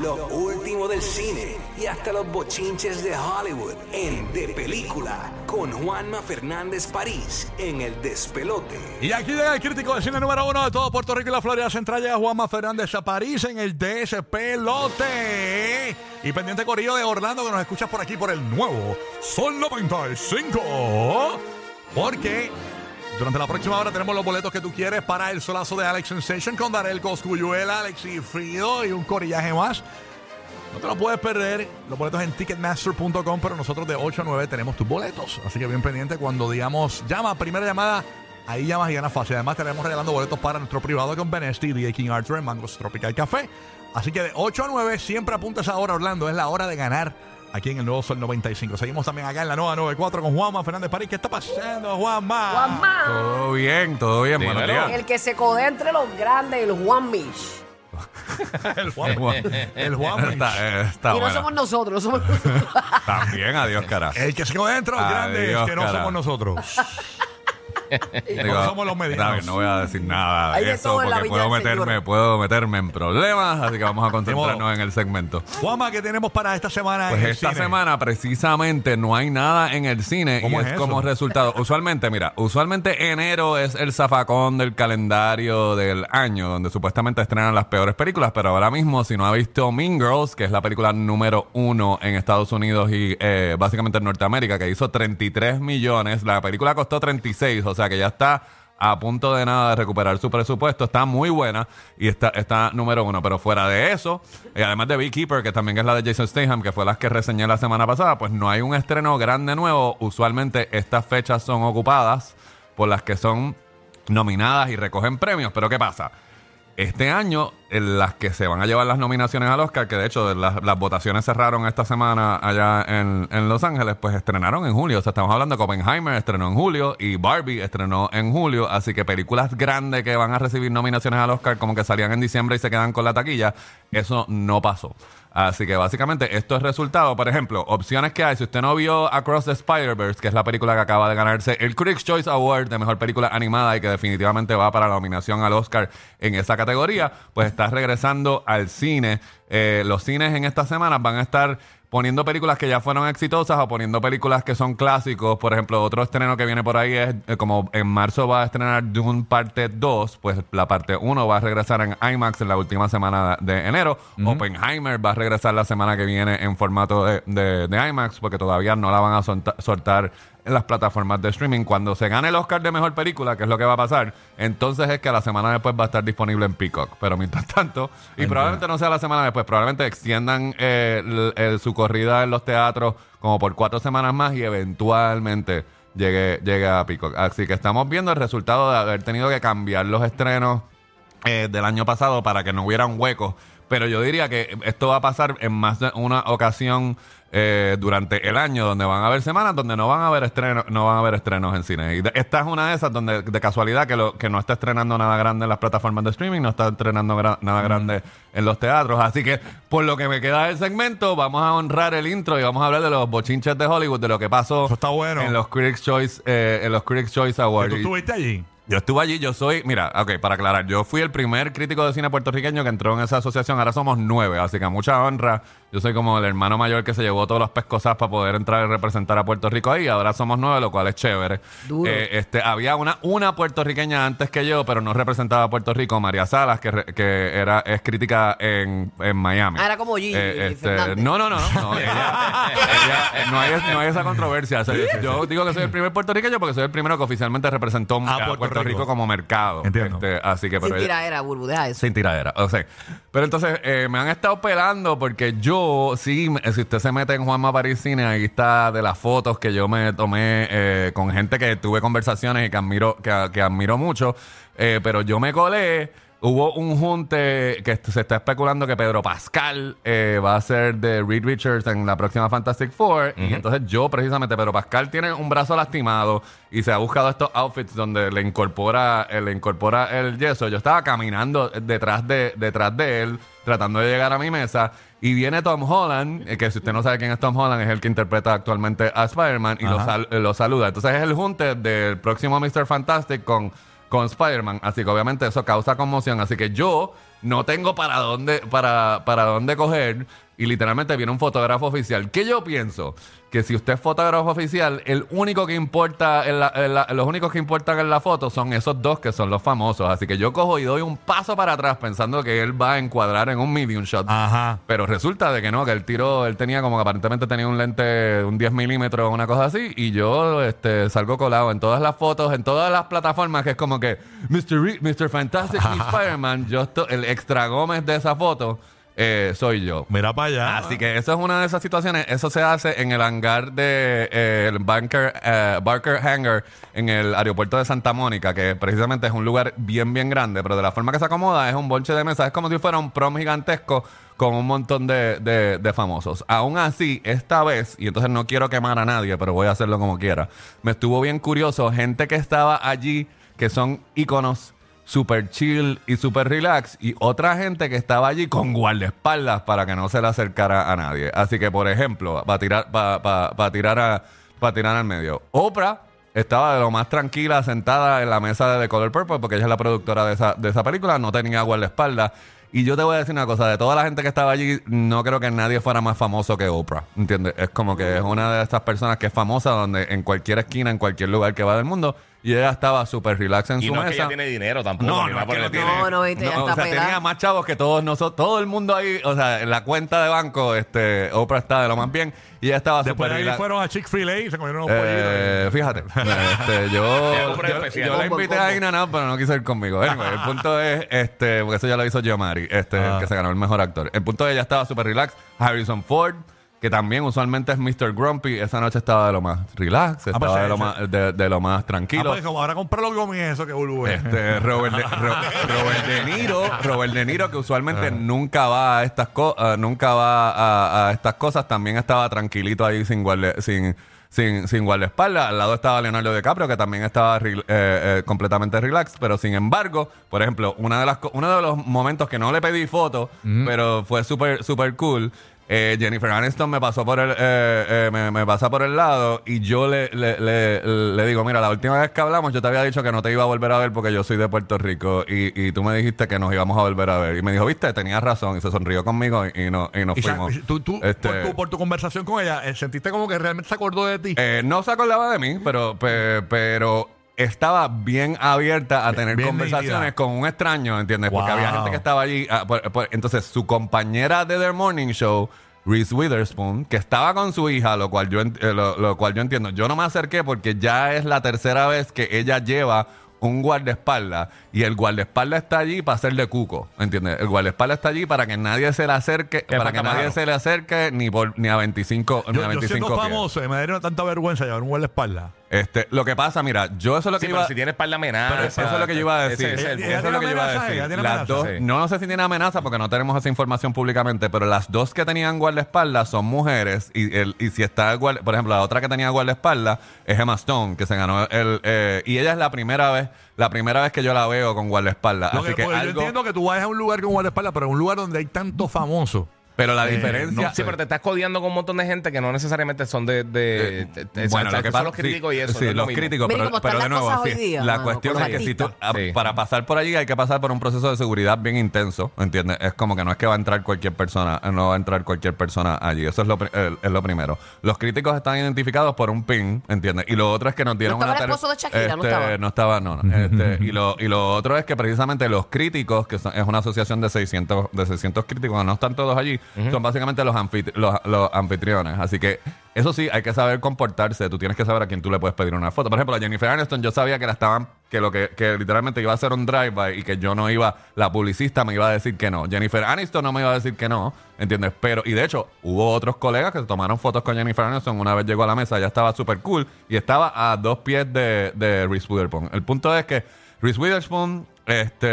Lo último del cine y hasta los bochinches de Hollywood en De Película con Juanma Fernández París en El Despelote. Y aquí llega el crítico de cine número uno de todo Puerto Rico y la Florida Central, llega Juanma Fernández a París en el Despelote. Y pendiente Corillo de Orlando que nos escuchas por aquí por el nuevo Sol 95. Porque durante la próxima hora tenemos los boletos que tú quieres para el solazo de Alex Sensation con Darel Coscuyuela, Alex y Frido y un corillaje más. No te lo puedes perder. Los boletos en ticketmaster.com, pero nosotros de 8 a 9 tenemos tus boletos. Así que bien pendiente cuando digamos llama, primera llamada. Ahí llamas y ganas fácil. Además, tenemos regalando boletos para nuestro privado con Benesti, DJ King Arthur Mangos Tropical Café. Así que de 8 a 9, siempre apunta esa hora, Orlando. Es la hora de ganar aquí en el nuevo Sol 95. Seguimos también acá en la nueva 94 con Juanma Fernández París. ¿Qué está pasando, Juanma? Juanma, Todo bien, todo bien, buenos días. el que se codea entre los grandes, el Juan Mish. el Juanma. el Juanma. Está, eh, está y no buena. somos nosotros, no somos nosotros. También, adiós, cara. El que se quedó dentro, grande, que no cara. somos nosotros. Digo, no somos los medianos. no voy a decir nada Hay de eso todo en la porque puedo del meterme, Señor. puedo meterme en problemas, así que vamos a concentrarnos en el segmento. Juanma, ¿qué tenemos para esta semana? Pues en el esta cine? semana precisamente no hay nada en el cine y ¿Cómo es, es eso? como resultado. Usualmente, mira, usualmente enero es el zafacón del calendario del año donde supuestamente estrenan las peores películas, pero ahora mismo si no ha visto Mean Girls, que es la película número uno en Estados Unidos y eh, básicamente en Norteamérica, que hizo 33 millones, la película costó 36, o sea que ya está a punto de nada de recuperar su presupuesto. Está muy buena y está, está número uno. Pero fuera de eso, y además de Beekeeper, que también es la de Jason Statham, que fue las que reseñé la semana pasada, pues no hay un estreno grande nuevo. Usualmente estas fechas son ocupadas por las que son nominadas y recogen premios. Pero ¿qué pasa? Este año, en las que se van a llevar las nominaciones al Oscar, que de hecho las, votaciones cerraron esta semana allá en, en Los Ángeles, pues estrenaron en julio. O sea, estamos hablando que Oppenheimer estrenó en julio y Barbie estrenó en julio. Así que películas grandes que van a recibir nominaciones al Oscar, como que salían en diciembre y se quedan con la taquilla, eso no pasó. Así que básicamente esto es resultado. Por ejemplo, opciones que hay. Si usted no vio Across the Spider-Verse, que es la película que acaba de ganarse el Critics' Choice Award de Mejor Película Animada y que definitivamente va para la nominación al Oscar en esa categoría, pues está regresando al cine. Eh, los cines en estas semanas van a estar poniendo películas que ya fueron exitosas o poniendo películas que son clásicos. Por ejemplo, otro estreno que viene por ahí es eh, como en marzo va a estrenar Dune parte 2, pues la parte 1 va a regresar en IMAX en la última semana de enero. Oppenheimer va a regresar la semana que viene en formato de, de- de IMAX porque todavía no la van a solta- soltar en las plataformas de streaming. Cuando se gane el Oscar de Mejor Película, que es lo que va a pasar, entonces es que la semana después va a estar disponible en Peacock. Pero mientras tanto, y probablemente no sea la semana después, probablemente extiendan eh, el- el- su corrida en los teatros como por cuatro semanas más y eventualmente llegue, llegue a Peacock. Así que estamos viendo el resultado de haber tenido que cambiar los estrenos eh, del año pasado para que no hubiera un hueco. Pero yo diría que esto va a pasar en más de una ocasión eh, durante el año, donde van a haber semanas donde no van a haber estrenos, no van a haber estrenos en cine. Y de- esta es una de esas donde de casualidad que, lo, que no está estrenando nada grande en las plataformas de streaming, no está estrenando gra- nada grande en los teatros. Así que por lo que me queda del segmento, vamos a honrar el intro y vamos a hablar de los bochinches de Hollywood, de lo que pasó Eso está bueno. en los Critics Choice, eh, en los Critics Choice Awards. ¿Tú Y- estuviste allí? Yo estuve allí, yo soy, mira, ok, para aclarar, yo fui el primer crítico de cine puertorriqueño que entró en esa asociación, ahora somos nueve, así que mucha honra, yo soy como el hermano mayor que se llevó todos los pescosas para poder entrar y representar a Puerto Rico ahí, ahora somos nueve, lo cual es chévere. Duro. Eh, este, había una, una puertorriqueña antes que yo, pero no representaba a Puerto Rico, María Salas, que, re- que era, es crítica en, en Miami. Ah, era como Gigi este, Fernández. no, no, no, no, no, ella- ella- eh, no, hay, no hay esa controversia. O sea, yo digo que soy el primer puertorriqueño porque soy el primero que oficialmente representó A a Puerto Puerto, Rico. Rico. como mercado. Entiendo. Este, así que, Sin pero ella- tiradera, burbu, deja eso. sin tiradera. O sea, pero entonces eh, me han estado pelando porque yo, sí, si usted se mete en Juanma París Cine, ahí está de las fotos que yo me tomé eh, con gente que tuve conversaciones y que admiro, que, que admiro mucho. Eh, pero yo me colé hubo un junte que se está especulando que Pedro Pascal eh, va a ser de Reed Richards en la próxima Fantastic Four. Y entonces yo, precisamente, Pedro Pascal tiene un brazo lastimado y se ha buscado estos outfits donde le incorpora, eh, le incorpora el yeso. Yo estaba caminando detrás de, detrás de él, tratando de llegar a mi mesa. Y viene Tom Holland, eh, que si usted no sabe quién es Tom Holland, es el que interpreta actualmente a Spider-Man y lo, sal- lo saluda. Entonces es el junte del próximo Mr. Fantastic con, con Spider-Man. Así que obviamente eso causa conmoción. Así que yo no tengo para dónde, para, para dónde coger. Y literalmente viene un fotógrafo oficial. ¿Qué yo pienso? Que si usted es fotógrafo oficial, el único que importa, en la- en la- los únicos que importan en la foto son esos dos que son los famosos. Así que yo cojo y doy un paso para atrás pensando que él va a encuadrar en un medium shot. Ajá. Pero resulta de que no, que el tiro, él tenía como que aparentemente tenía un lente, un 10 milímetros, una cosa así, y yo este, salgo colado en todas las fotos, en todas las plataformas, que es como que Mr. Re- Mr. Fantastic y Spider-Man, yo el extra Gómez de esa foto eh, soy yo. Mira para allá. Así que eso es una de esas situaciones. Eso se hace en el hangar de eh, el Banker, eh, Barker Hangar en el aeropuerto de Santa Mónica, que precisamente es un lugar bien, bien grande, pero de la forma que se acomoda es un bonche de mesa. Es como si fuera un prom gigantesco con un montón de, de- de famosos. Aún así, esta vez, y entonces no quiero quemar a nadie, pero voy a hacerlo como quiera, me estuvo bien curioso gente que estaba allí, que son íconos super chill y super relax y otra gente que estaba allí con guardaespaldas para que no se le acercara a nadie. Así que, por ejemplo, para tirar, para tirar, a, para tirar al medio. Oprah estaba de lo más tranquila sentada en la mesa de The Color Purple porque ella es la productora de esa, de esa película, no tenía guardaespaldas. Y yo te voy a decir una cosa, de toda la gente que estaba allí, no creo que nadie fuera más famoso que Oprah, ¿entiendes? Es como que es una de estas personas que es famosa donde en cualquier esquina, en cualquier lugar que va del mundo, y ella estaba súper relax en Y su no es que mesa. ella tiene dinero tampoco. No, no, es que no tiene. No, no, viste, ya o está sea, pelada. tenía más chavos que todos nosotros, todo el mundo ahí, o sea, en la cuenta de banco, este, Oprah está de lo más bien y ella estaba Después súper relax. fueron a Chick-fil-A y se comieron unos pollitos. Eh, fíjate, este, yo, yo, yo la invité combo. a nada, pero no quiso ir conmigo. Anyway, el punto es, este, porque eso ya lo hizo Giamatti, este, Ah. el que se ganó el mejor actor. El punto es, ella estaba súper relax. Harrison Ford, que también usualmente es Mr. Grumpy, esa noche estaba de lo más relax, estaba pues, de, lo más, de, de lo más Ah, tranquilo. pues, como ahora compré lo que comí eso que boludo. Este, Robert, de, Ro- Robert De Niro, Robert De Niro, que Ah. usualmente nunca va a estas cosas, nunca va a, a estas cosas, también estaba tranquilito ahí sin guarde, sin, sin, sin guardaespaldas. Al lado estaba Leonardo DiCaprio, que también estaba eh, eh, completamente relax, pero sin embargo, por ejemplo, una de las, uno de los momentos que no le pedí foto, pero fue súper, súper cool. Eh, Jennifer Aniston me pasó por el eh, eh, me, me pasa por el lado y yo le, le, le, le digo mira la última vez que hablamos yo te había dicho que no te iba a volver a ver porque yo soy de Puerto Rico y, y tú me dijiste que nos íbamos a volver a ver y me dijo viste tenías razón y se sonrió conmigo y, y no, y nos Y fuimos tú, tú Este, por, tu, por tu conversación con ella, eh, ¿sentiste como que realmente se acordó de ti? eh, no se acordaba de mí, pero, pe- pero estaba bien abierta a tener bien conversaciones nítida. con un extraño, ¿entiendes? Porque había gente que estaba allí. ah, por- por- entonces, su compañera de The Morning Show, Reese Witherspoon, que estaba con su hija, lo cual yo, eh, lo, lo cual yo entiendo. Yo no me acerqué porque ya es la tercera vez que ella lleva un guardaespaldas y el guardaespaldas está allí para de cuco, ¿entiendes? El guardaespaldas está allí para que nadie se le acerque, Que para que nadie se le acerque ni por ni a 25 ni yo, a yo 25 siendo pies. famoso y me daría tanta vergüenza llevar un guardaespaldas. Este, lo que pasa, mira, yo eso es lo que Sí, iba pero si tienes par de pero eso es lo que yo iba a decir. ese es el Ella- Eso es lo que yo iba a decir. ella Las amenaza. dos, Sí. no, no sé si tiene amenaza porque no tenemos esa información públicamente, pero las dos que tenían guardaespaldas son mujeres y, el, y si está, el guarda- por ejemplo, la otra que tenía guardaespaldas es Emma Stone, que se ganó el, eh, y ella es la primera vez, la primera vez que yo la veo con guardaespaldas. Lo Así que- Yo entiendo que tú vayas a un lugar con guardaespaldas, pero en un lugar donde hay tanto famoso. Pero la Eh, diferencia, no Sí, pero te estás codiando con un montón de gente que no necesariamente son de. de, Eh, de- de- bueno, o sea, lo que son pasa los críticos sí, y eso. Sí, no es lo los mismo. críticos, pero, cómo pero están de las nuevo, cosas sí, hoy día, la mano, cuestión con es los que si tú, artistas. a- Sí. para pasar por allí hay que pasar por un proceso de seguridad bien intenso, ¿entiendes? Es como que no es que va a entrar cualquier persona, no va a entrar cualquier persona allí. Eso es lo, pri- eh, es lo primero. Los críticos están identificados por un pin, ¿entiendes? Y lo otro es que nos dieron estaba una el esposo de Shakira? ¿No este, estaba? no estaba, no. no. Este, y, lo, y lo otro es que precisamente los críticos, que son- es una asociación de 600, de 600 críticos, no están todos allí, son básicamente los, los anfitriones. Así que eso sí, hay que saber comportarse. Tú tienes que saber a quién tú le puedes pedir una foto. Por ejemplo, a Jennifer Aniston, yo sabía que la estaban, que lo que, que literalmente iba a hacer un drive-by y que yo no iba, la publicista me iba a decir que no. Jennifer Aniston no me iba a decir que no, ¿entiendes? Pero, y de hecho, hubo otros colegas que se tomaron fotos con Jennifer Aniston. Una vez llegó a la mesa, ya estaba súper cool y estaba a dos pies de, de Reese Witherspoon. El punto es que Reese Witherspoon este,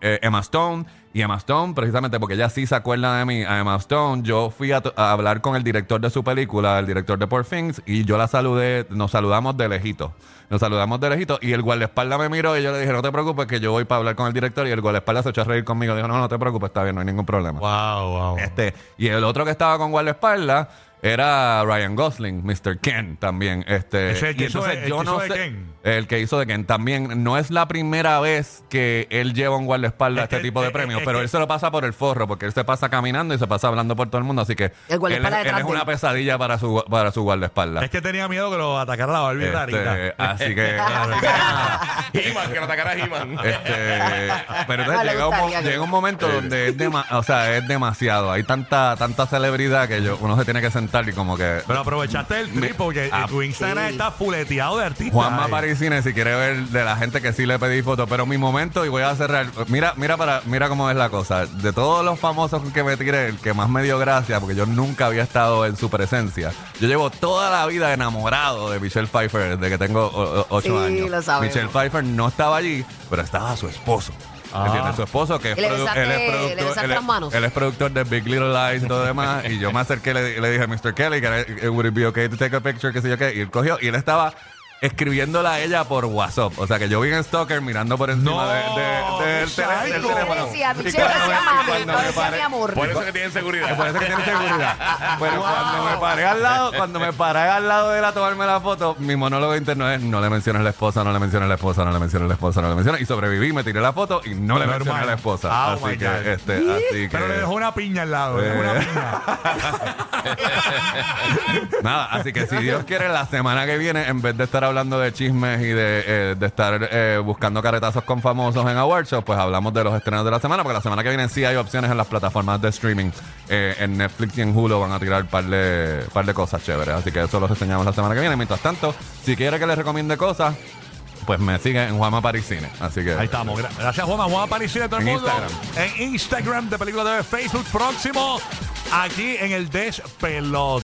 eh, Emma Stone. Y Emma Stone, precisamente porque ella sí se acuerda de mí, a Emma Stone, yo fui a, hablar con el director de su película, el director de Poor Things, y yo la saludé, nos saludamos de lejito. Nos saludamos de lejito y el guardaespaldas me miró y yo le dije, no te preocupes que yo voy para hablar con el director y el guardaespaldas se echó a reír conmigo. Dijo, no, no te preocupes, está bien, no hay ningún problema. Wow, wow. Este, y el otro que estaba con guardaespaldas era Ryan Gosling, Mr. Ken también. Este, Ese es el que y hizo entonces de- el yo que no hizo de sé- Ken. El que hizo de Ken también. No es la primera vez que él lleva un guardaespaldas a Es este que- tipo de es- premios, es pero que- él se lo pasa por el forro, porque él se pasa caminando y se pasa hablando por todo el mundo, así que El guardaespaldas él, es- él detrás es de una pesadilla para su, para su guardaespaldas. Es que tenía miedo que lo atacara la Barbie rarita. Este, así que... He-Man, que lo atacara He-Man. Este, pero Ah, entonces le llega un, mo- gustaría que- llega un momento donde es, dema- o sea, es demasiado. Hay tanta tanta celebridad que yo, uno se tiene que y como que... Pero aprovechaste el trip porque Ah, tu Instagram sí. está fuleteado de artistas. Juanma. Parisine, si quiere ver de la gente que sí le pedí fotos, pero mi momento, y voy a cerrar. Mira, mira para, mira cómo es la cosa. De todos los famosos que me tiré, el que más me dio gracia, porque yo nunca había estado en su presencia. Yo llevo toda la vida enamorado de Michelle Pfeiffer desde que tengo ocho Sí, años. lo. Michelle Pfeiffer no estaba allí, pero estaba su esposo. Ah. ¿Entiendes? Su esposo que es, le produ- él es le productor, besaste él, las es- manos. él es productor de Big Little Lies y todo demás. y yo me acerqué y le, le dije, Mr. Kelly, que would it be okay to take a picture, qué sé yo qué. Y él cogió y él estaba escribiéndola a ella por WhatsApp. O sea que yo vi en Stalker mirando por encima No, de- de- del, qué tele- del psycho. teléfono. Decía, Y Michelle cuando decía me- mami, cuando no me decía paré- mi amor. Por eso que tienen seguridad. Parece que tiene seguridad. Pero cuando me paré al lado, cuando me paré al lado de él a tomarme la foto, mi monólogo interno es no le menciones la esposa, no le menciones la esposa, no le menciones la esposa, no le menciones. Y sobreviví, me tiré la foto y no le Normal. mencioné a la esposa. Oh, así my que, este, así que. Pero le dejó una piña al lado. le dejó Eh. una piña. Nada, así que si Dios quiere, la semana que viene, en vez de estar hablando de chismes y de, eh, de estar eh, buscando caretazos con famosos en Award Show, pues hablamos de los estrenos de la semana, porque la semana que viene sí hay opciones en las plataformas de streaming. Eh, en Netflix y en Hulu van a tirar un par de, par de cosas chéveres. Así que eso lo reseñamos la semana que viene. Mientras tanto, si quiere que les recomiende cosas, pues me sigue en Juanma Parisine. Así que. Ahí estamos. Gra- Gracias, Juanma. Juan apareció de todo el En mundo. Instagram. En Instagram de Película TV, Facebook próximo. Aquí en el Despelote.